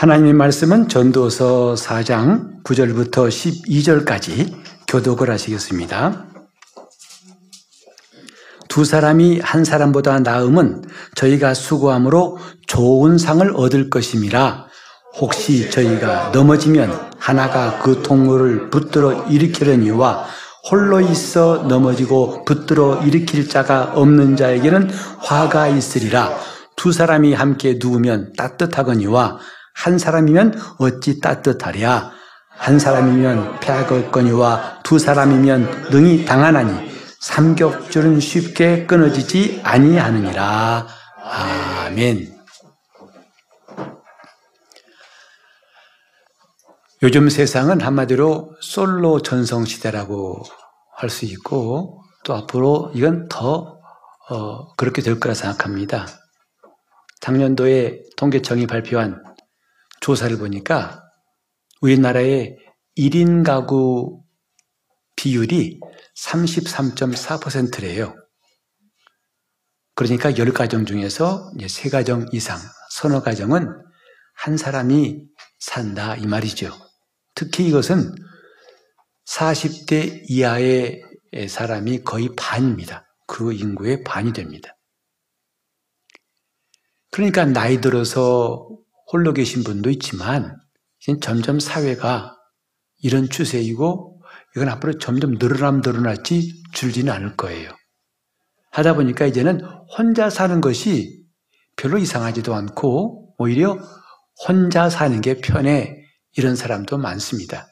하나님의 말씀은 전도서 4장 9절부터 12절까지 교독을 하시겠습니다. 두 사람이 한 사람보다 나음은 저희가 수고함으로 좋은 상을 얻을 것임이라 혹시 저희가 넘어지면 하나가 그 통로를 붙들어 일으키려니와 홀로 있어 넘어지고 붙들어 일으킬 자가 없는 자에게는 화가 있으리라 두 사람이 함께 누우면 따뜻하거니와 한 사람이면 어찌 따뜻하랴 한 사람이면 패하겠거니와 두 사람이면 능히 당하나니 삼겹줄은 쉽게 끊어지지 아니하느니라 아멘. 요즘 세상은 한마디로 솔로 전성 시대라고 할 수 있고 또 앞으로 이건 더 어, 그렇게 될 거라 생각합니다. 작년도에 통계청이 발표한 조사를 보니까 우리나라의 1인 가구 비율이 33.4%래요. 그러니까 10가정 중에서 3가정 이상, 서너 가정은 한 사람이 산다 이 말이죠. 특히 이것은 40대 이하의 사람이 거의 반입니다. 그 인구의 반이 됩니다. 그러니까 나이 들어서 홀로 계신 분도 있지만 점점 사회가 이런 추세이고 이건 앞으로 점점 늘어남 늘어났지 줄지는 않을 거예요. 하다 보니까 이제는 혼자 사는 것이 별로 이상하지도 않고 오히려 혼자 사는 게 편해 이런 사람도 많습니다.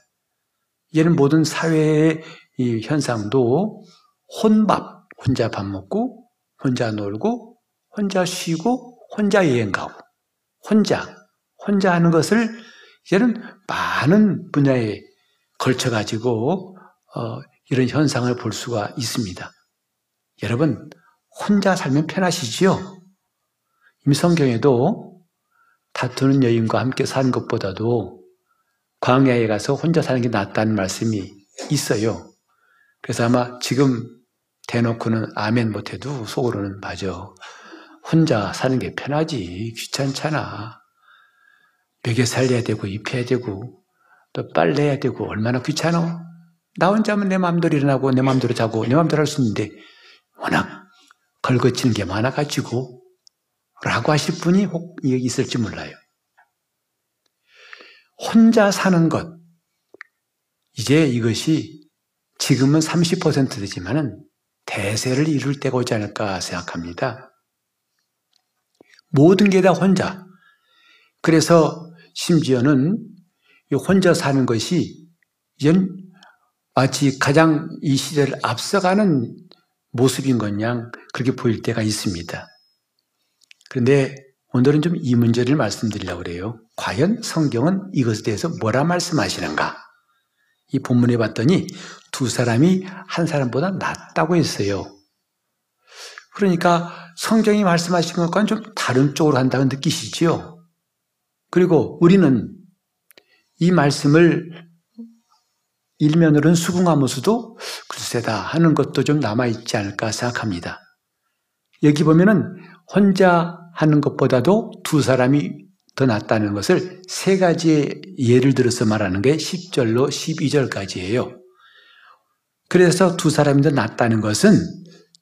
이제는 모든 사회의 이 현상도 혼밥, 혼자 밥 먹고, 혼자 놀고, 혼자 쉬고, 혼자 여행 가고, 혼자, 혼자 하는 것을 이제는 많은 분야에 걸쳐가지고, 어, 이런 현상을 볼 수가 있습니다. 여러분, 혼자 살면 편하시지요? 이미 성경에도 다투는 여인과 함께 사는 것보다도 광야에 가서 혼자 사는 게 낫다는 말씀이 있어요. 그래서 아마 지금 대놓고는 아멘 못해도 속으로는 맞아. 혼자 사는 게 편하지. 귀찮잖아. 먹여 살려야 되고 입혀야 되고 또 빨래해야 되고 얼마나 귀찮아. 나 혼자면 내 마음대로 일어나고 내 마음대로 자고 내 마음대로 할 수 있는데 워낙 걸거치는 게 많아가지고 라고 하실 분이 혹 있을지 몰라요. 혼자 사는 것. 이제 이것이 지금은 30% 되지만은 대세를 이룰 때가 오지 않을까 생각합니다. 모든 게 다 혼자. 그래서 심지어는 혼자 사는 것이 이젠 마치 가장 이 시대를 앞서가는 모습인 것양 그렇게 보일 때가 있습니다. 그런데 오늘은 좀 이 문제를 말씀드리려고 그래요. 과연 성경은 이것에 대해서 뭐라 말씀하시는가? 이 본문에 봤더니 두 사람이 한 사람보다 낫다고 했어요. 그러니까 성경이 말씀하신 것과는 좀 다른 쪽으로 한다고 느끼시지요? 그리고 우리는 이 말씀을 일면으로는 수긍하면서도 글쎄다 하는 것도 좀 남아있지 않을까 생각합니다. 여기 보면은 혼자 하는 것보다도 두 사람이 더 낫다는 것을 세 가지의 예를 들어서 말하는 게 10절로 12절까지예요. 그래서 두 사람이 더 낫다는 것은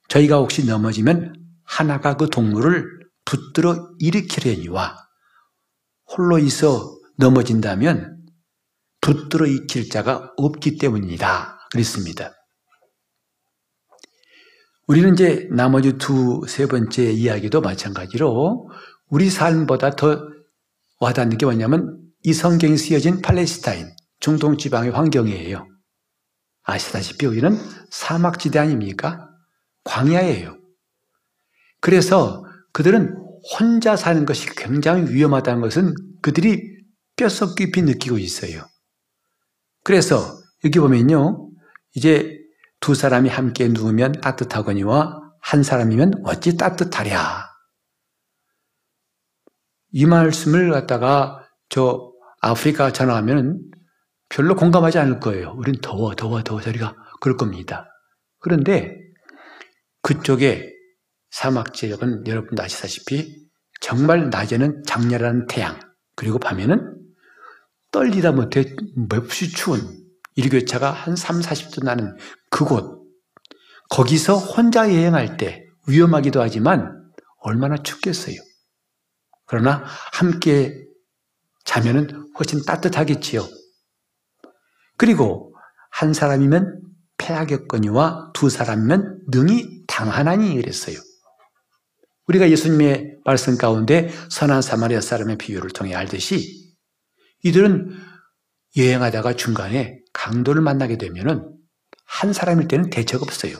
저희가 혹시 넘어지면 하나가 그 동물을 붙들어 일으키려니와 홀로 있어 넘어진다면 붙들어 익힐 자가 없기 때문이다. 그랬습니다. 우리는 이제 나머지 두, 세 번째 이야기도 마찬가지로 우리 삶보다 더 와닿는 게 뭐냐면 이 성경이 쓰여진 팔레스타인, 중동 지방의 환경이에요. 아시다시피 여기는 사막지대 아닙니까? 광야예요. 그래서 그들은 혼자 사는 것이 굉장히 위험하다는 것은 그들이 뼛속 깊이 느끼고 있어요. 그래서 여기 보면요. 이제 두 사람이 함께 누우면 따뜻하거니와 한 사람이면 어찌 따뜻하랴. 이 말씀을 갖다가 저 아프리카 전화하면 별로 공감하지 않을 거예요. 우린 더워, 더워, 더워 소리가 그럴 겁니다. 그런데 그쪽에 사막 지역은 여러분도 아시다시피 정말 낮에는 장렬한 태양, 그리고 밤에는 떨리다 못해 몹시 추운 일교차가 한 3, 40도 나는 그곳 거기서 혼자 여행할 때 위험하기도 하지만 얼마나 춥겠어요. 그러나 함께 자면은 훨씬 따뜻하겠지요. 그리고 한 사람이면 패하겠거니와 두 사람이면 능히 당하나니 그랬어요. 우리가 예수님의 말씀 가운데 선한 사마리아 사람의 비유를 통해 알듯이 이들은 여행하다가 중간에 강도를 만나게 되면은 한 사람일 때는 대책 없어요.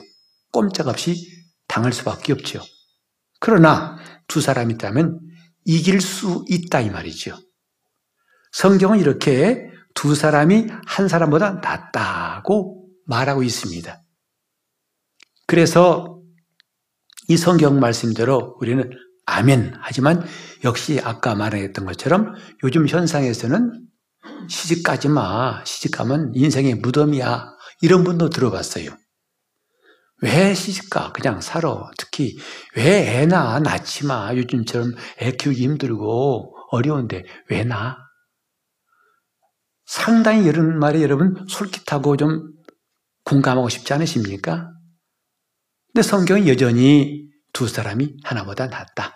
꼼짝없이 당할 수밖에 없죠. 그러나 두 사람이 있다면 이길 수 있다 이 말이죠. 성경은 이렇게 두 사람이 한 사람보다 낫다고 말하고 있습니다. 그래서 이 성경 말씀대로 우리는 아멘 하지만 역시 아까 말했던 것처럼 요즘 현상에서는 시집 가지 마. 시집 가면 인생의 무덤이야. 이런 분도 들어봤어요. 왜 시집가? 그냥 살아. 특히 왜애 낳아? 낳지 마. 요즘처럼 애 키우기 힘들고 어려운데 왜 낳아? 상당히 이런 말에 여러분 솔깃하고 좀 공감하고 싶지 않으십니까? 근데 성경은 여전히 두 사람이 하나보다 낫다.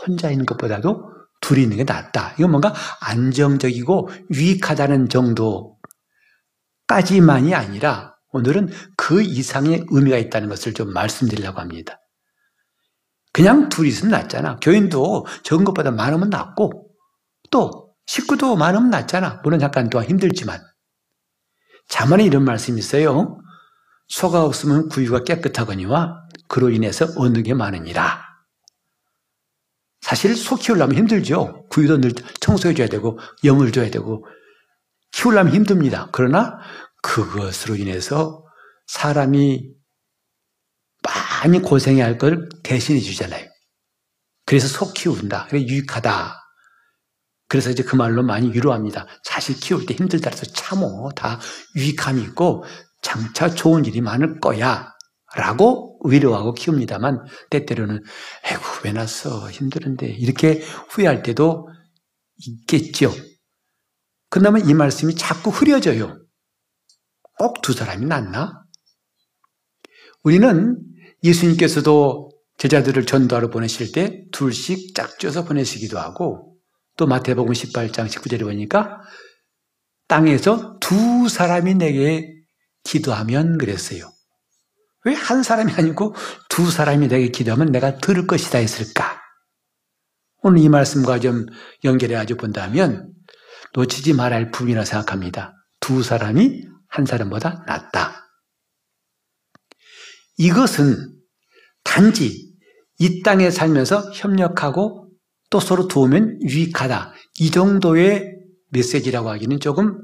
혼자 있는 것보다도 둘이 있는 게 낫다. 이건 뭔가 안정적이고 유익하다는 정도까지만이 아니라 오늘은 그 이상의 의미가 있다는 것을 좀 말씀드리려고 합니다. 그냥 둘이 있으면 낫잖아. 교인도 적은 것보다 많으면 낫고 또 식구도 많으면 낫잖아. 물론 잠깐 동안 힘들지만. 자만에 이런 말씀이 있어요. 소가 없으면 구유가 깨끗하거니와 그로 인해서 얻는 게 많으니라. 사실 소 키우려면 힘들죠. 구유도 늘 청소해줘야 되고 염을 줘야 되고 키우려면 힘듭니다. 그러나 그것으로 인해서 사람이 많이 고생해야 할 걸 대신해 주잖아요. 그래서 소 키운다. 그래 유익하다. 그래서 이제 그 말로 많이 위로합니다. 자식 키울 때 힘들다 해서 참어. 다 유익함이 있고 장차 좋은 일이 많을 거야. 라고 위로하고 키웁니다만 때때로는 에구 왜 났어 힘들은데 이렇게 후회할 때도 있겠죠. 그러면 이 말씀이 자꾸 흐려져요. 꼭 두 사람이 낫나? 우리는 예수님께서도 제자들을 전도하러 보내실 때 둘씩 짝져서 보내시기도 하고 또 마태복음 18장 19절에 보니까 땅에서 두 사람이 내게 기도하면 그랬어요. 왜 한 사람이 아니고 두 사람이 내게 기도하면 내가 들을 것이다 했을까? 오늘 이 말씀과 좀 연결해 가지고 본다면 놓치지 말아야 할 부분이라 생각합니다. 두 사람이 한 사람보다 낫다. 이것은 단지 이 땅에 살면서 협력하고 또 서로 도우면 유익하다. 이 정도의 메시지라고 하기는 조금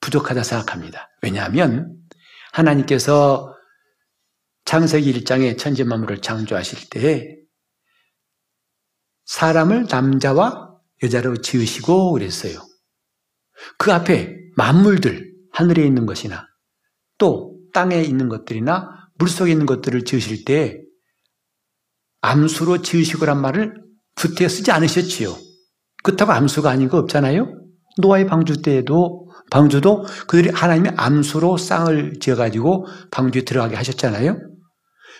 부족하다 생각합니다. 왜냐하면 하나님께서 창세기 1장에 천지 만물을 창조하실 때 사람을 남자와 여자로 지으시고 그랬어요. 그 앞에 만물들, 하늘에 있는 것이나 또 땅에 있는 것들이나 물속에 있는 것들을 지으실 때 암수로 지으시고란 말을 구태여 쓰지 않으셨지요. 그렇다고 암수가 아닌 거 없잖아요. 노아의 방주 때에도 방주도 그들이 하나님의 암수로 쌍을 지어가지고 방주에 들어가게 하셨잖아요.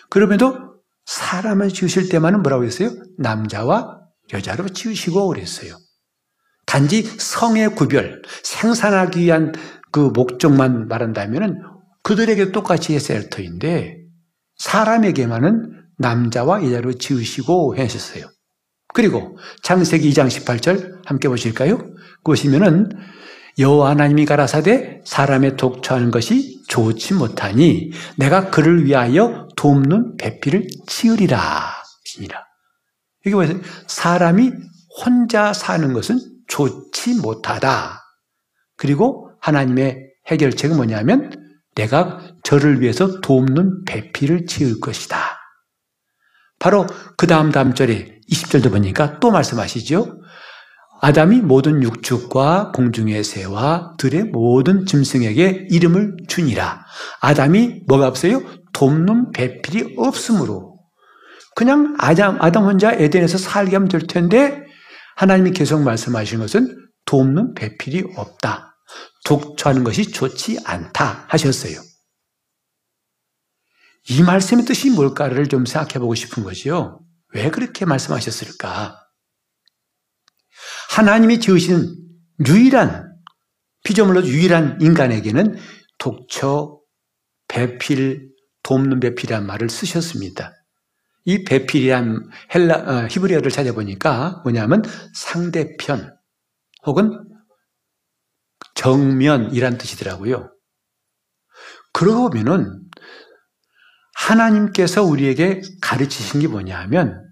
그럼에도 사람을 지으실 때만은 뭐라고 했어요? 남자와 여자로 지으시고 그랬어요. 단지 성의 구별, 생산하기 위한 그 목적만 말한다면 그들에게 똑같이 했어야 할 터인데 사람에게만은 남자와 여자로 지으시고 하셨어요. 그리고 창세기 2장 18절 함께 보실까요? 보시면은 여호와 하나님이 가라사대 사람의 독처하는 것이 좋지 못하니 내가 그를 위하여 돕는 배필을 치으리라. 시니라. 여기 보세요. 사람이 혼자 사는 것은 좋지 못하다. 그리고 하나님의 해결책은 뭐냐면 내가 저를 위해서 돕는 배필을 지을 것이다. 바로 그 다음 다음 절에 20절도 보니까 또 말씀하시죠. 아담이 모든 육축과 공중의 새와 들의 모든 짐승에게 이름을 주니라. 아담이 뭐가 없어요? 돕는 배필이 없으므로. 그냥 아담, 아담 혼자 에덴에서 살게 하면 될 텐데 하나님이 계속 말씀하시는 것은 돕는 배필이 없다. 독처하는 것이 좋지 않다 하셨어요. 이 말씀의 뜻이 뭘까를 좀 생각해 보고 싶은 거지요. 왜 그렇게 말씀하셨을까? 하나님이 지으신 유일한 피조물로 유일한 인간에게는 독처, 배필, 돕는 배필이란 말을 쓰셨습니다. 이 배필이란 헬라 어, 히브리어를 찾아보니까 뭐냐면 상대편 혹은 정면이란 뜻이더라고요. 그러고 보면은 하나님께서 우리에게 가르치신 게 뭐냐 하면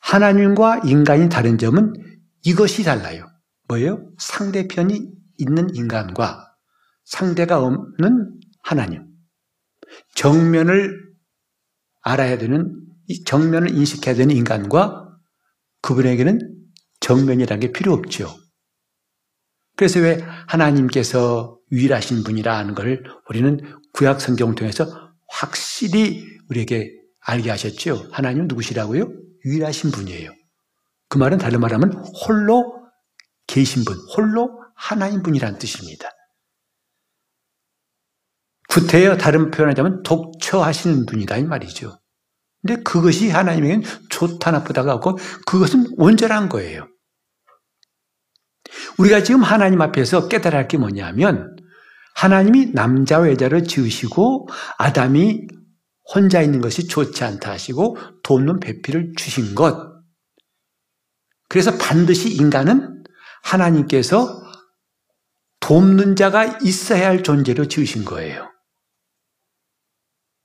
하나님과 인간이 다른 점은 이것이 달라요. 뭐예요? 상대편이 있는 인간과 상대가 없는 하나님. 정면을 알아야 되는, 정면을 인식해야 되는 인간과 그분에게는 정면이라는 게 필요 없죠. 그래서 왜 하나님께서 유일하신 분이라는 걸 우리는 구약 성경을 통해서 확실히 우리에게 알게 하셨죠. 하나님은 누구시라고요? 유일하신 분이에요. 그 말은 다른 말하면 홀로 계신 분, 홀로 하나님 분이란 뜻입니다. 구태여 다른 표현하자면 독처하시는 분이다 이 말이죠. 근데 그것이 하나님에게는 좋다 나쁘다가 없고 그것은 온전한 거예요. 우리가 지금 하나님 앞에서 깨달아야 할 게 뭐냐면 하나님이 남자와 여자를 지으시고 아담이 혼자 있는 것이 좋지 않다 하시고 돕는 배필을 주신 것. 그래서 반드시 인간은 하나님께서 돕는 자가 있어야 할 존재로 지으신 거예요.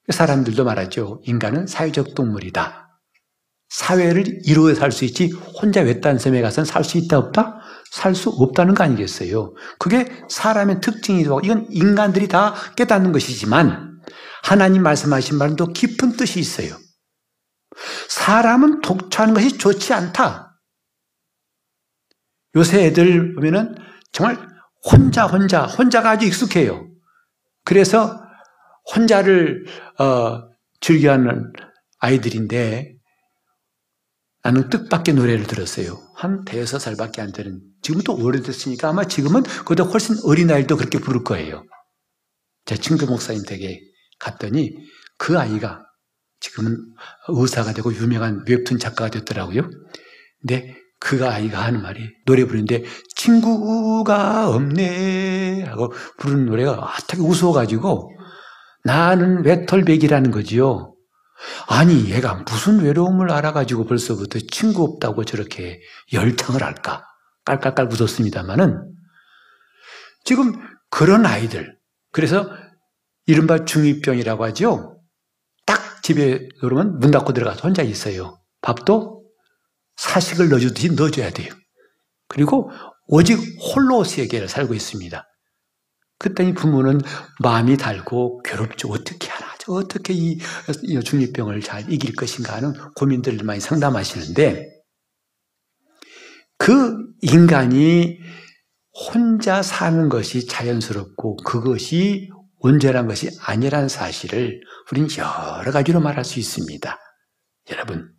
사람들도 말하죠. 인간은 사회적 동물이다. 사회를 이루어 살 수 있지 혼자 외딴 섬에 가서는 살 수 있다 없다? 살 수 없다는 거 아니겠어요? 그게 사람의 특징이고 이건 인간들이 다 깨닫는 것이지만 하나님 말씀하신 말은 또 깊은 뜻이 있어요. 사람은 독처하는 것이 좋지 않다. 요새 애들 보면은 정말 혼자 혼자 혼자가 아주 익숙해요. 그래서 혼자를 어, 즐겨하는 아이들인데 나는 뜻밖의 노래를 들었어요. 한 대여섯 살밖에 안 되는. 지금 또 오래됐으니까 아마 지금은 그보다 훨씬 어린 아이도 그렇게 부를 거예요. 제 친구 목사님 댁에 갔더니 그 아이가 지금은 의사가 되고 유명한 웹툰 작가가 됐더라고요. 근데 그 아이가 하는 말이 노래 부르는데 친구가 없네 하고 부르는 노래가 되게 우스워가지고 나는 외톨백이라는 거지요. 아니, 얘가 무슨 외로움을 알아가지고 벌써부터 친구 없다고 저렇게 열창을 할까? 깔깔깔 웃었습니다만은 지금 그런 아이들, 그래서 이른바 중2병이라고 하죠. 딱 집에 들어오면 문 닫고 들어가서 혼자 있어요. 밥도 사식을 넣어주듯이 넣어줘야 돼요. 그리고 오직 홀로 세계를 살고 있습니다. 그랬더니 부모는 마음이 달고 괴롭죠. 어떻게 하나, 어떻게 이 중이병을 잘 이길 것인가 하는 고민들을 많이 상담하시는데 그 인간이 혼자 사는 것이 자연스럽고 그것이 온전한 것이 아니라는 사실을 우리는 여러 가지로 말할 수 있습니다. 여러분,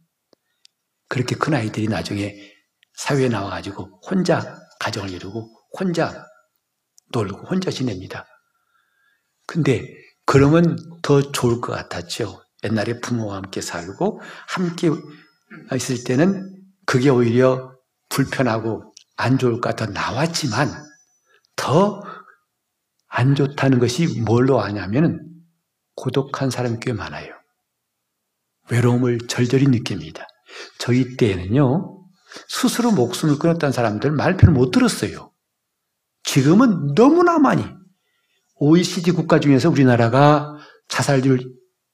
그렇게 큰 아이들이 나중에 사회에 나와가지고 혼자 가정을 이루고 혼자 놀고 혼자 지냅니다. 근데 그러면 더 좋을 것 같았죠. 옛날에 부모와 함께 살고 함께 있을 때는 그게 오히려 불편하고 안 좋을 것 같아 나왔지만 더 안 좋다는 것이 뭘로 아냐면 고독한 사람이 꽤 많아요. 외로움을 절절히 느낍니다. 저희 때에는요, 스스로 목숨을 끊었다는 사람들 말표를 못 들었어요. 지금은 너무나 많이 OECD 국가 중에서 우리나라가 자살률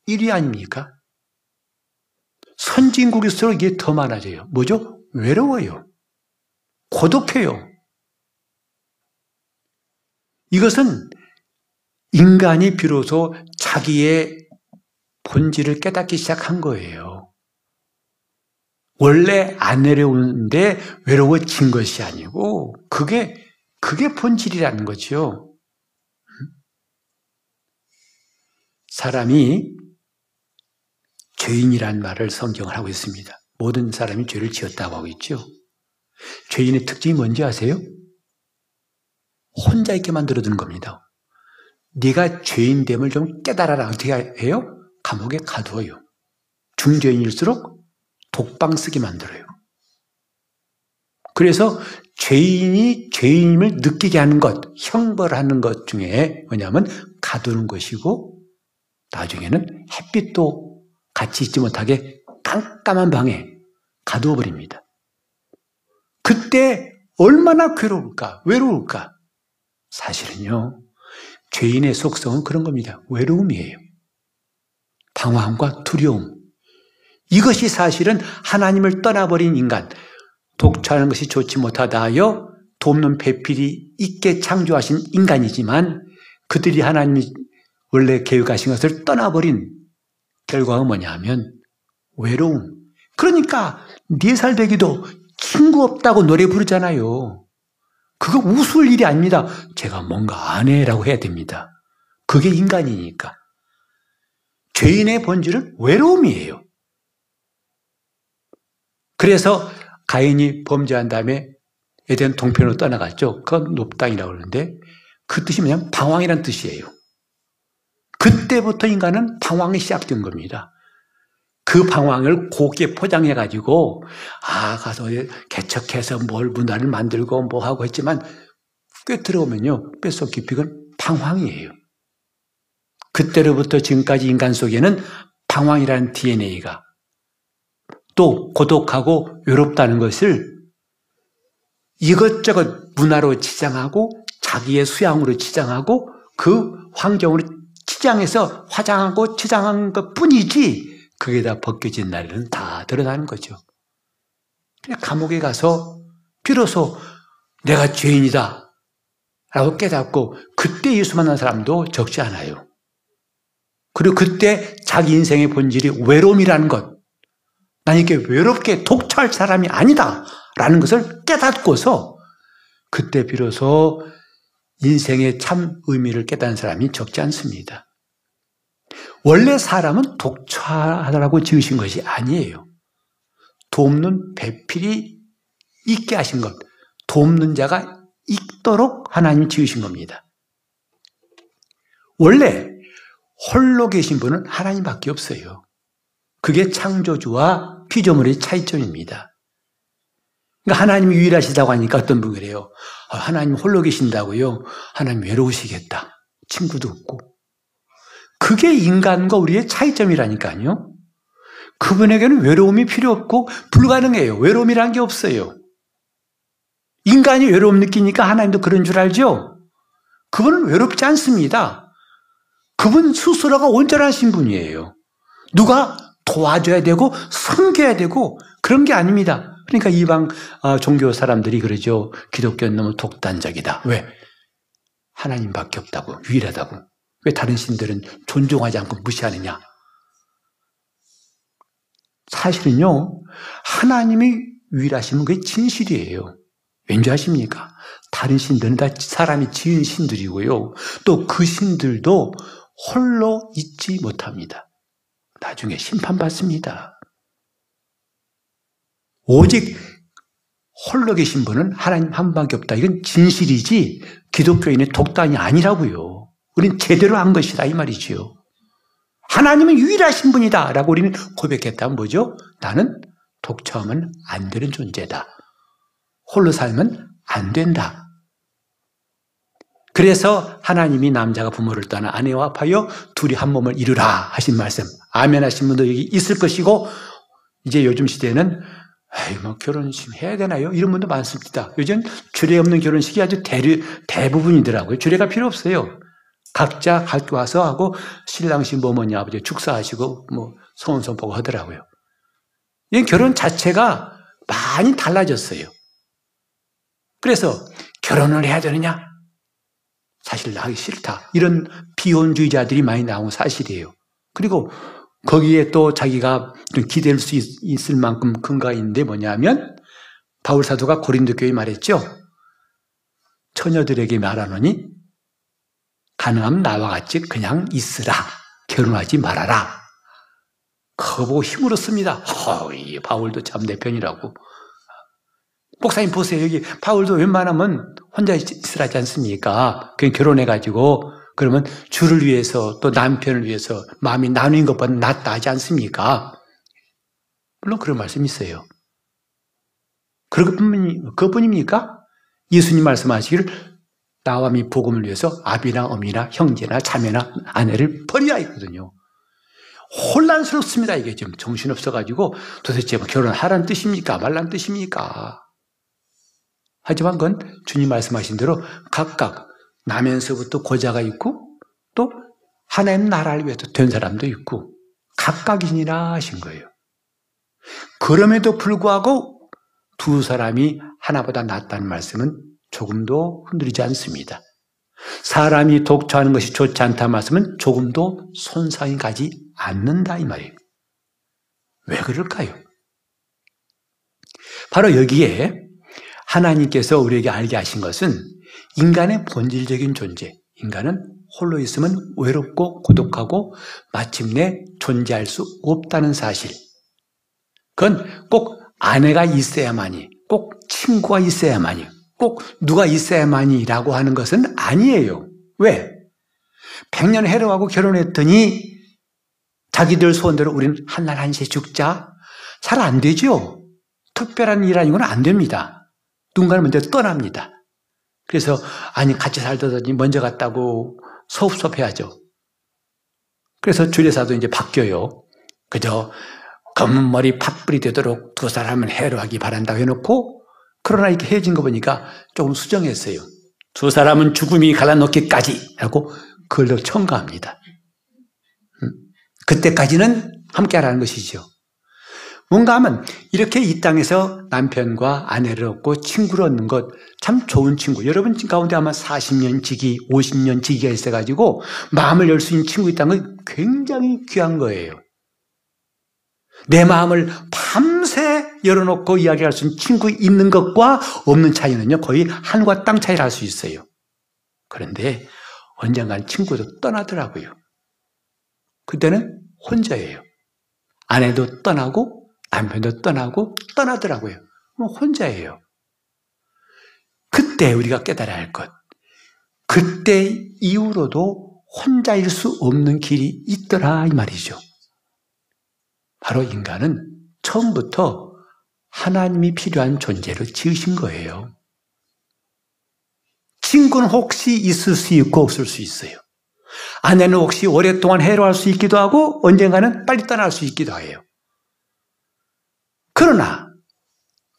1위 아닙니까? 선진국일수록 이게 더 많아져요. 뭐죠? 외로워요. 고독해요. 이것은 인간이 비로소 자기의 본질을 깨닫기 시작한 거예요. 원래 안 내려오는데 외로워진 것이 아니고 그게 그게 본질이라는 거죠. 사람이 죄인이란 말을 성경을 하고 있습니다. 모든 사람이 죄를 지었다고 하고 있죠. 죄인의 특징이 뭔지 아세요? 혼자 있게 만들어두는 겁니다. 네가 죄인됨을 좀 깨달아라. 어떻게 해요? 감옥에 가두어요. 중죄인일수록 독방 쓰게 만들어요. 그래서 죄인이 죄인임을 느끼게 하는 것, 형벌하는 것 중에 뭐냐면 가두는 것이고 나중에는 햇빛도 같이 있지 못하게 깜깜한 방에 가두어 버립니다. 그때 얼마나 괴로울까? 외로울까? 사실은요. 죄인의 속성은 그런 겁니다. 외로움이에요. 방황과 두려움. 이것이 사실은 하나님을 떠나버린 인간, 독처하는 것이 좋지 못하다 하여 돕는 배필이 있게 창조하신 인간이지만 그들이 하나님이 원래 계획하신 것을 떠나버린 결과가 뭐냐 하면 외로움. 그러니까 네 살 되기도 친구 없다고 노래 부르잖아요. 그거 웃을 일이 아닙니다. 제가 뭔가 안 해라고 해야 됩니다. 그게 인간이니까. 죄인의 본질은 외로움이에요. 그래서 가인이 범죄한 다음에 에덴 동편으로 떠나갔죠. 그건 높당이라고 그러는데 그 뜻이 뭐냐면 방황이란 뜻이에요. 그때부터 인간은 방황이 시작된 겁니다. 그 방황을 곱게 포장해가지고, 아, 가서 개척해서 뭘 문화를 만들고 뭐 하고 했지만, 꽤 들어오면요, 뼛속 깊이 건 방황이에요. 그때로부터 지금까지 인간 속에는 방황이라는 DNA가 또 고독하고 외롭다는 것을 이것저것 문화로 치장하고 자기의 수양으로 치장하고 그 환경으로 치장해서 화장하고 치장한 것 뿐이지 그게 다 벗겨진 날에는 다 드러나는 거죠. 감옥에 가서 비로소 내가 죄인이다 라고 깨닫고 그때 예수 만난 사람도 적지 않아요. 그리고 그때 자기 인생의 본질이 외로움이라는 것, 난 이렇게 외롭게 독처할 사람이 아니다 라는 것을 깨닫고서 그때 비로소 인생의 참 의미를 깨닫는 사람이 적지 않습니다. 원래 사람은 독처하라고 지으신 것이 아니에요. 돕는 배필이 있게 하신 것, 돕는 자가 있도록 하나님 지으신 겁니다. 원래 홀로 계신 분은 하나님밖에 없어요. 그게 창조주와 피조물의 차이점입니다. 그러니까 하나님이 유일하시다고 하니까 어떤 분이 그래요. 아, 하나님 홀로 계신다고요? 하나님 외로우시겠다. 친구도 없고. 그게 인간과 우리의 차이점이라니까요. 그분에게는 외로움이 필요 없고 불가능해요. 외로움이란 게 없어요. 인간이 외로움 느끼니까 하나님도 그런 줄 알죠? 그분은 외롭지 않습니다. 그분 스스로가 온전하신 분이에요. 누가 도와줘야 되고 섬겨야 되고 그런 게 아닙니다. 그러니까 이방 아, 종교 사람들이 그러죠. 기독교는 너무 독단적이다. 왜? 하나님밖에 없다고 유일하다고. 왜 다른 신들은 존중하지 않고 무시하느냐? 사실은요, 하나님이 유일하시면 그게 진실이에요. 왠지 아십니까? 다른 신들은 다 사람이 지은 신들이고요. 또 그 신들도 홀로 있지 못합니다. 나중에 심판받습니다. 오직 홀로 계신 분은 하나님 한 분밖에 없다. 이건 진실이지 기독교인의 독단이 아니라고요. 우리는 제대로 한 것이다 이 말이지요. 하나님은 유일하신 분이다 라고 우리는 고백했다면 뭐죠? 나는 독처하면 안 되는 존재다. 홀로 살면 안 된다. 그래서 하나님이 남자가 부모를 떠나 아내와 합하여 둘이 한 몸을 이루라 하신 말씀. 아멘 하신 분도 여기 있을 것이고 이제 요즘 시대는 에이, 뭐 결혼식 해야 되나요? 이런 분도 많습니다. 요즘 주례 없는 결혼식이 아주 대류, 대부분이더라고요. 주례가 필요 없어요. 각자 갖고 와서 하고 신랑 신부 어머니 아버지 축사하시고 뭐 소원 선포고 하더라고요. 이 결혼 자체가 많이 달라졌어요. 그래서 결혼을 해야 되느냐? 사실 나기 싫다. 이런 비혼주의자들이 많이 나온 사실이에요. 그리고 거기에 또 자기가 기댈 수 있, 을 만큼 근거가 있는데 뭐냐면 바울 사도가 고린도 교회 말했죠. 처녀들에게 말하노니 가능하면 나와 같이 그냥 있으라. 결혼하지 말아라. 그거 보고 힘으로 씁니다. 허이, 바울도 참 내 편이라고. 목사님 보세요. 여기 바울도 웬만하면 혼자 있으라지 않습니까? 그냥 결혼해가지고 그러면 주를 위해서 또 남편을 위해서 마음이 나누는 것보다 낫다 하지 않습니까? 물론 그런 말씀이 있어요. 그것뿐, 그것뿐 입니까? 예수님 말씀하시기를 나와 미 복음을 위해서 아비나 어미나 형제나 자매나 아내를 버려야 했거든요. 혼란스럽습니다. 이게 지금 정신없어가지고 도대체 뭐 결혼하라는 뜻입니까? 말란 뜻입니까? 하지만 그건 주님 말씀하신 대로 각각 나면서부터 고자가 있고 또 하나님 나라를 위해서 된 사람도 있고 각각이니라 하신 거예요. 그럼에도 불구하고 두 사람이 하나보다 낫다는 말씀은 조금도 흔들리지 않습니다. 사람이 독처하는 것이 좋지 않다 말씀은 조금도 손상이 가지 않는다 이 말이에요. 왜 그럴까요? 바로 여기에 하나님께서 우리에게 알게 하신 것은 인간의 본질적인 존재, 인간은 홀로 있으면 외롭고 고독하고 마침내 존재할 수 없다는 사실. 그건 꼭 아내가 있어야만이, 꼭 친구가 있어야만이, 꼭 누가 있어야만이라고 하는 것은 아니에요. 왜? 백년 해로하고 결혼했더니 자기들 소원대로 우리는 한날 한시에 죽자? 잘 안 되죠? 특별한 일 아니고는 안 됩니다. 누군가는 먼저 떠납니다. 그래서 아니 같이 살더니 먼저 갔다고 섭섭해야죠. 그래서 주례사도 이제 바뀌어요. 그저 검은 머리 팥불이 되도록 두 사람을 해로하기 바란다고 해놓고 그러나 이렇게 헤어진 거 보니까 조금 수정했어요. 두 사람은 죽음이 갈라놓기까지 하고 그걸 첨가합니다. 음? 그때까지는 함께하라는 것이죠. 뭔가 하면 이렇게 이 땅에서 남편과 아내를 얻고 친구를 얻는 것 참 좋은 친구. 여러분 가운데 아마 40년 지기, 50년 지기가 있어가지고 마음을 열 수 있는 친구 있다는 건 굉장히 귀한 거예요. 내 마음을 밤새 열어놓고 이야기할 수 있는 친구 있는 것과 없는 차이는요, 거의 하늘과 땅 차이를 할 수 있어요. 그런데 언젠간 친구도 떠나더라고요. 그때는 혼자예요. 아내도 떠나고 남편도 떠나고 떠나더라고요. 뭐 혼자예요. 그때 우리가 깨달아야 할 것. 그때 이후로도 혼자일 수 없는 길이 있더라 이 말이죠. 바로 인간은 처음부터 하나님이 필요한 존재로 지으신 거예요. 친구는 혹시 있을 수 있고 없을 수 있어요. 아내는 혹시 오랫동안 해로할 수 있기도 하고 언젠가는 빨리 떠날 수 있기도 해요. 그러나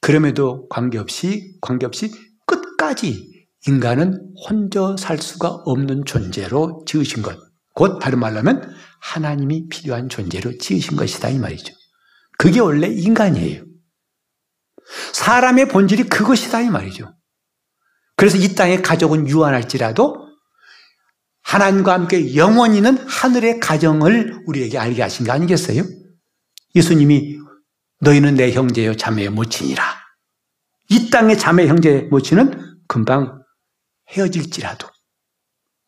그럼에도 관계없이 관계없이 끝까지 인간은 혼자 살 수가 없는 존재로 지으신 것. 곧 다른 말로 하면 하나님이 필요한 존재로 지으신 것이다 이 말이죠. 그게 원래 인간이에요. 사람의 본질이 그것이다 이 말이죠. 그래서 이 땅의 가족은 유한할지라도 하나님과 함께 영원히는 하늘의 가정을 우리에게 알게 하신 거 아니겠어요? 예수님이 너희는 내 형제요 자매요 모친이라. 이 땅의 자매 형제 모친은 금방 헤어질지라도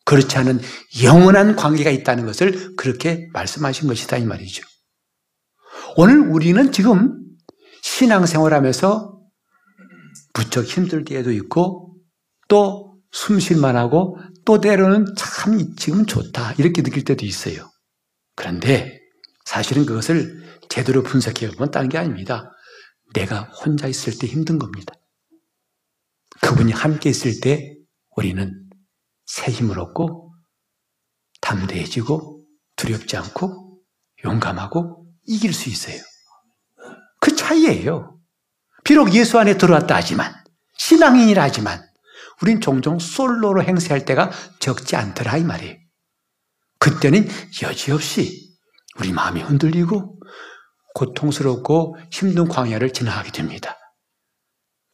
그렇지 않은 영원한 관계가 있다는 것을 그렇게 말씀하신 것이다 이 말이죠. 오늘 우리는 지금 신앙생활하면서 부쩍 힘들 때도 있고 또 숨쉴만 하고 또 때로는 참 지금 좋다 이렇게 느낄 때도 있어요. 그런데 사실은 그것을 제대로 분석해 보면 딴게 아닙니다. 내가 혼자 있을 때 힘든 겁니다. 그분이 함께 있을 때 우리는 새 힘을 얻고 담대해지고 두렵지 않고 용감하고 이길 수 있어요. 그 차이예요. 비록 예수 안에 들어왔다 하지만 신앙인이라 하지만 우린 종종 솔로로 행세할 때가 적지 않더라 이 말이에요. 그때는 여지없이 우리 마음이 흔들리고 고통스럽고 힘든 광야를 지나가게 됩니다.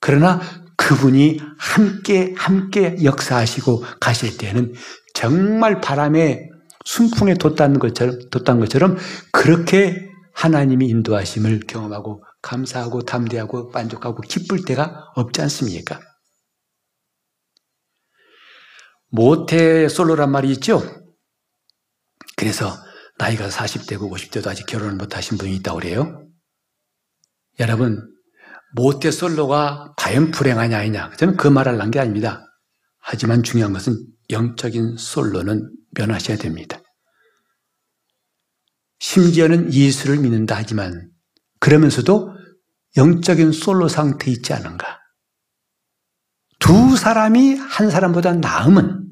그러나 그분이 함께 함께 역사하시고 가실 때는 정말 바람에 순풍에 돋다는 것처럼 돋다는 것처럼 그렇게 하나님이 인도하심을 경험하고 감사하고 담대하고 만족하고 기쁠 때가 없지 않습니까? 모태 솔로란 말이 있죠? 그래서 나이가 40대고 50대도 아직 결혼을 못 하신 분이 있다고 그래요. 여러분, 모태 솔로가 과연 불행하냐 아니냐 저는 그 말을 한게 아닙니다. 하지만 중요한 것은 영적인 솔로는 면하셔야 됩니다. 심지어는 예수를 믿는다 하지만 그러면서도 영적인 솔로 상태에 있지 않은가. 두 사람이 한 사람보다 나음은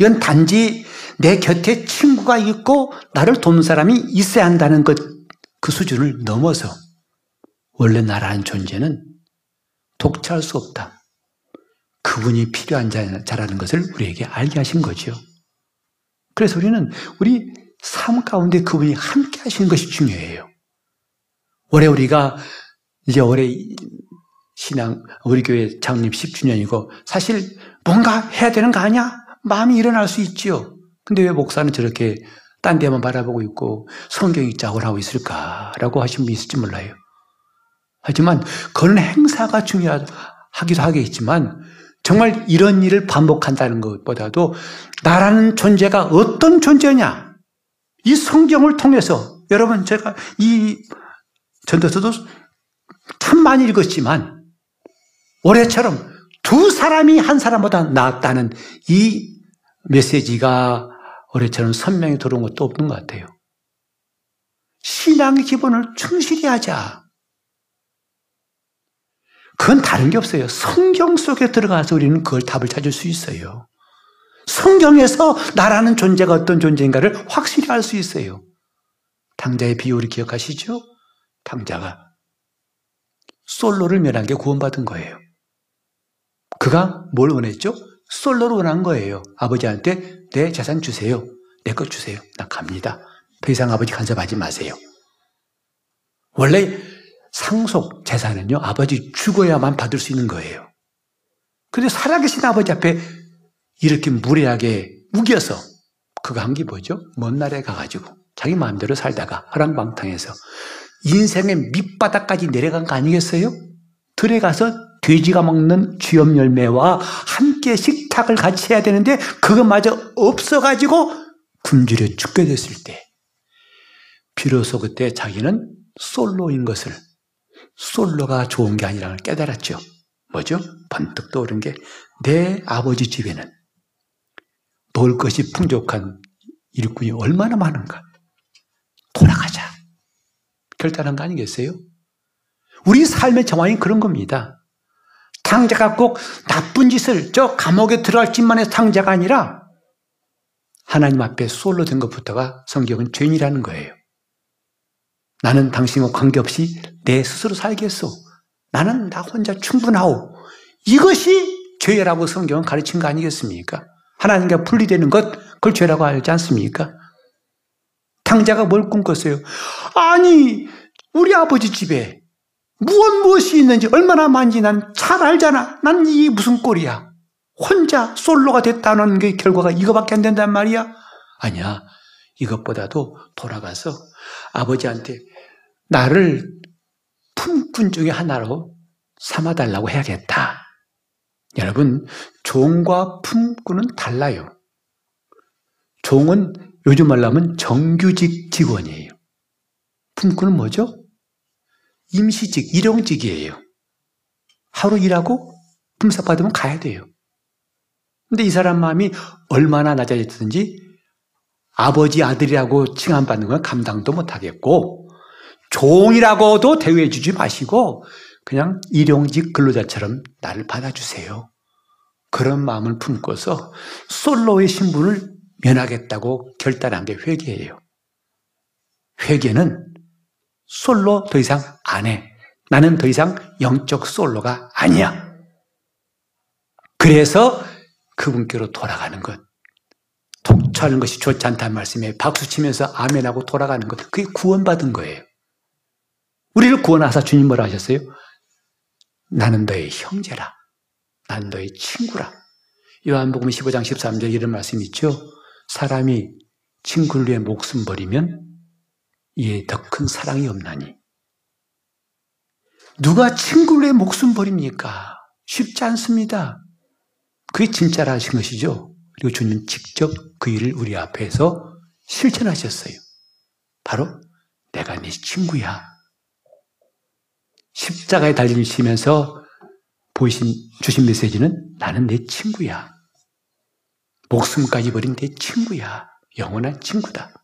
이건 단지 내 곁에 친구가 있고 나를 돕는 사람이 있어야 한다는 것, 그 수준을 넘어서 원래 나라는 존재는 독차할 수 없다. 그분이 필요한 자라는 것을 우리에게 알게 하신 거죠. 그래서 우리는 우리 삶 가운데 그분이 함께 하시는 것이 중요해요. 올해 우리가 이제 올해 신앙, 우리 교회 창립 10주년이고 사실 뭔가 해야 되는 거 아니야? 마음이 일어날 수 있지요. 근데 왜 목사는 저렇게 딴 데만 바라보고 있고 성경이 짝을 하고 있을까라고 하신 분이 있을지 몰라요. 하지만 그런 행사가 중요하기도 하겠지만 정말 이런 일을 반복한다는 것보다도 나라는 존재가 어떤 존재냐? 이 성경을 통해서 여러분 제가 이 전도서도 참 많이 읽었지만 올해처럼 두 사람이 한 사람보다 낫다는 이 메시지가 올해처럼 선명히 들어온 것도 없는 것 같아요. 신앙의 기본을 충실히 하자. 그건 다른 게 없어요. 성경 속에 들어가서 우리는 그걸 답을 찾을 수 있어요. 성경에서 나라는 존재가 어떤 존재인가를 확실히 알 수 있어요. 당자의 비유를 기억하시죠? 당자가 솔로를 멸한 게 구원받은 거예요. 그가 뭘 원했죠? 솔로를 원한 거예요. 아버지한테 내 재산 주세요. 내 것 주세요. 나 갑니다. 더 이상 아버지 간섭하지 마세요. 원래 상속 재산은요, 아버지 죽어야만 받을 수 있는 거예요. 근데 살아계신 아버지 앞에 이렇게 무례하게 우겨서 그가 한 게 뭐죠? 먼 나라에 가가지고 자기 마음대로 살다가 허랑방탕해서 인생의 밑바닥까지 내려간 거 아니겠어요? 들에 가서 돼지가 먹는 쥐염 열매와 함께 식탁을 같이 해야 되는데 그것마저 없어가지고 굶주려 죽게 됐을 때 비로소 그때 자기는 솔로인 것을 솔로가 좋은 게 아니라는 걸 깨달았죠. 뭐죠? 번뜩 떠오른 게 내 아버지 집에는 놀 것이 풍족한 일꾼이 얼마나 많은가. 돌아가자. 결단한 거 아니겠어요? 우리 삶의 정황이 그런 겁니다. 탕자가 꼭 나쁜 짓을 저 감옥에 들어갈 짓만 해서 탕자가 아니라 하나님 앞에 솔로 된 것부터가 성경은 죄인이라는 거예요. 나는 당신과 관계없이 내 스스로 살겠소. 나는 나 혼자 충분하오. 이것이 죄라고 성경은 가르친 거 아니겠습니까? 하나님과 분리되는 것, 그걸 죄라고 알지 않습니까? 탕자가 뭘 꿈꿨어요? 아니, 우리 아버지 집에 무엇 무엇이 있는지 얼마나 많은지 난 잘 알잖아. 난 이게 무슨 꼴이야. 혼자 솔로가 됐다는 게 결과가 이거밖에 안 된단 말이야? 아니야. 이것보다도 돌아가서 아버지한테 나를 품꾼 중에 하나로 삼아달라고 해야겠다. 여러분, 종과 품꾼은 달라요. 종은 요즘 말로 하면 정규직 직원이에요. 품꾼은 뭐죠? 임시직, 일용직이에요. 하루 일하고 품삯 받으면 가야 돼요. 근데 이 사람 마음이 얼마나 낮아졌든지 아버지 아들이라고 칭함받는 건 감당도 못하겠고 종이라고도 대우해 주지 마시고 그냥 일용직 근로자처럼 나를 받아주세요. 그런 마음을 품고서 솔로의 신분을 면하겠다고 결단한 게 회개예요. 회개는 솔로 더 이상 안 해. 나는 더 이상 영적 솔로가 아니야. 그래서 그분께로 돌아가는 것. 독처하는 것이 좋지 않다는 말씀에 박수 치면서 아멘하고 돌아가는 것. 그게 구원받은 거예요. 우리를 구원하사 주님 뭐라 하셨어요? 나는 너의 형제라. 나는 너의 친구라. 요한복음 15장 13절 이런 말씀 있죠? 사람이 친구를 위해 목숨 버리면 이에 더 큰 사랑이 없나니. 누가 친구를 위해 목숨 버립니까? 쉽지 않습니다. 그게 진짜라 하신 것이죠. 그리고 주님 직접 그 일을 우리 앞에서 실천하셨어요. 바로 내가 네 친구야. 십자가에 달리시면서 보이신 주신 메시지는 나는 내 친구야. 목숨까지 버린 내 친구야. 영원한 친구다.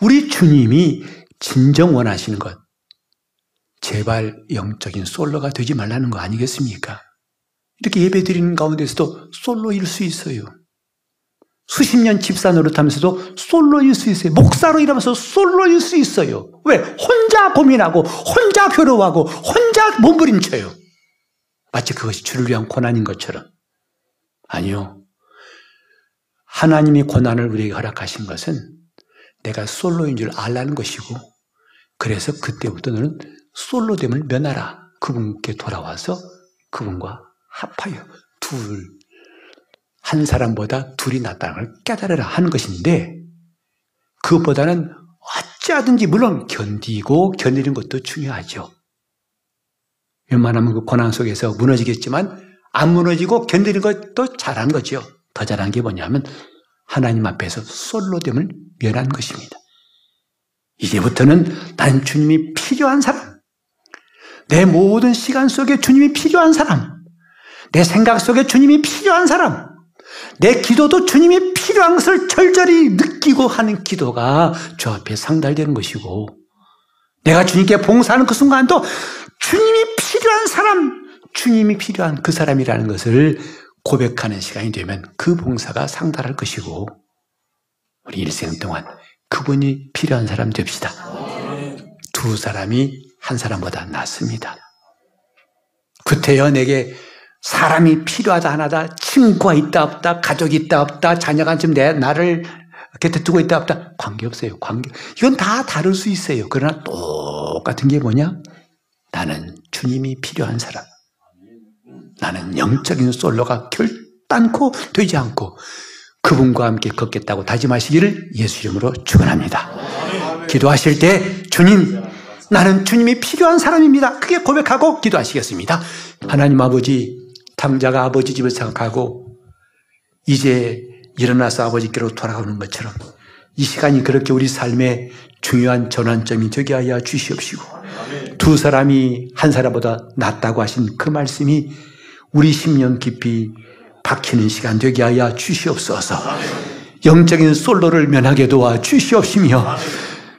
우리 주님이 진정 원하시는 것, 제발 영적인 솔로가 되지 말라는 거 아니겠습니까? 이렇게 예배 드리는 가운데서도 솔로일 수 있어요. 수십 년 집사 노릇하면서도 솔로일 수 있어요. 목사로 일하면서 솔로일 수 있어요. 왜? 혼자 고민하고, 혼자 괴로워하고, 혼자 몸부림쳐요. 마치 그것이 주를 위한 고난인 것처럼. 아니요. 하나님이 고난을 우리에게 허락하신 것은 내가 솔로인 줄 알라는 것이고, 그래서 그때부터 너는 솔로됨을 면하라. 그분께 돌아와서 그분과 합하여 둘, 한 사람보다 둘이 낫다는 걸 깨달으라 하는 것인데, 그것보다는 어찌하든지 물론 견디고 견디는 것도 중요하죠. 웬만하면 그 고난 속에서 무너지겠지만 안 무너지고 견디는 것도 잘한 거죠. 더 잘한 게 뭐냐면 하나님 앞에서 솔로됨을 면한 것입니다. 이제부터는 난 주님이 필요한 사람, 내 모든 시간 속에 주님이 필요한 사람, 내 생각 속에 주님이 필요한 사람, 내 기도도 주님이 필요한 것을 절절히 느끼고 하는 기도가 저 앞에 상달되는 것이고, 내가 주님께 봉사하는 그 순간도 주님이 필요한 사람, 주님이 필요한 그 사람이라는 것을 고백하는 시간이 되면 그 봉사가 상달할 것이고, 우리 일생 동안 그분이 필요한 사람 됩시다. 두 사람이 한 사람보다 낫습니다. 구태여 내게 사람이 필요하다 하나다, 친구가 있다 없다, 가족이 있다 없다, 자녀가 지금 내 나를 곁에 두고 있다 없다 관계없어요. 관계 이건 다 다를 수 있어요. 그러나 똑같은 게 뭐냐? 나는 주님이 필요한 사람. 나는 영적인 솔로가 결단코 되지 않고 그분과 함께 걷겠다고 다짐하시기를 예수 이름으로 축원합니다. 기도하실 때 주님 나는 주님이 필요한 사람입니다. 크게 고백하고 기도하시겠습니다. 하나님 아버지 탕자가 아버지 집을 생각하고 이제 일어나서 아버지께로 돌아가는 것처럼 이 시간이 그렇게 우리 삶의 중요한 전환점이 되게 하여 주시옵시고 두 사람이 한 사람보다 낫다고 하신 그 말씀이 우리 심령 깊이 박히는 시간 되게 하여 주시옵소서 영적인 솔로를 면하게 도와 주시옵시며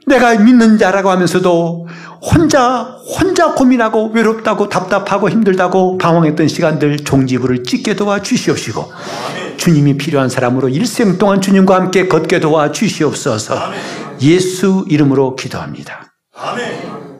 내가 믿는 자라고 하면서도 혼자 혼자 고민하고 외롭다고 답답하고 힘들다고 방황했던 시간들 종지부를 찍게 도와 주시옵시고 주님이 필요한 사람으로 일생 동안 주님과 함께 걷게 도와 주시옵소서 예수 이름으로 기도합니다. 아멘.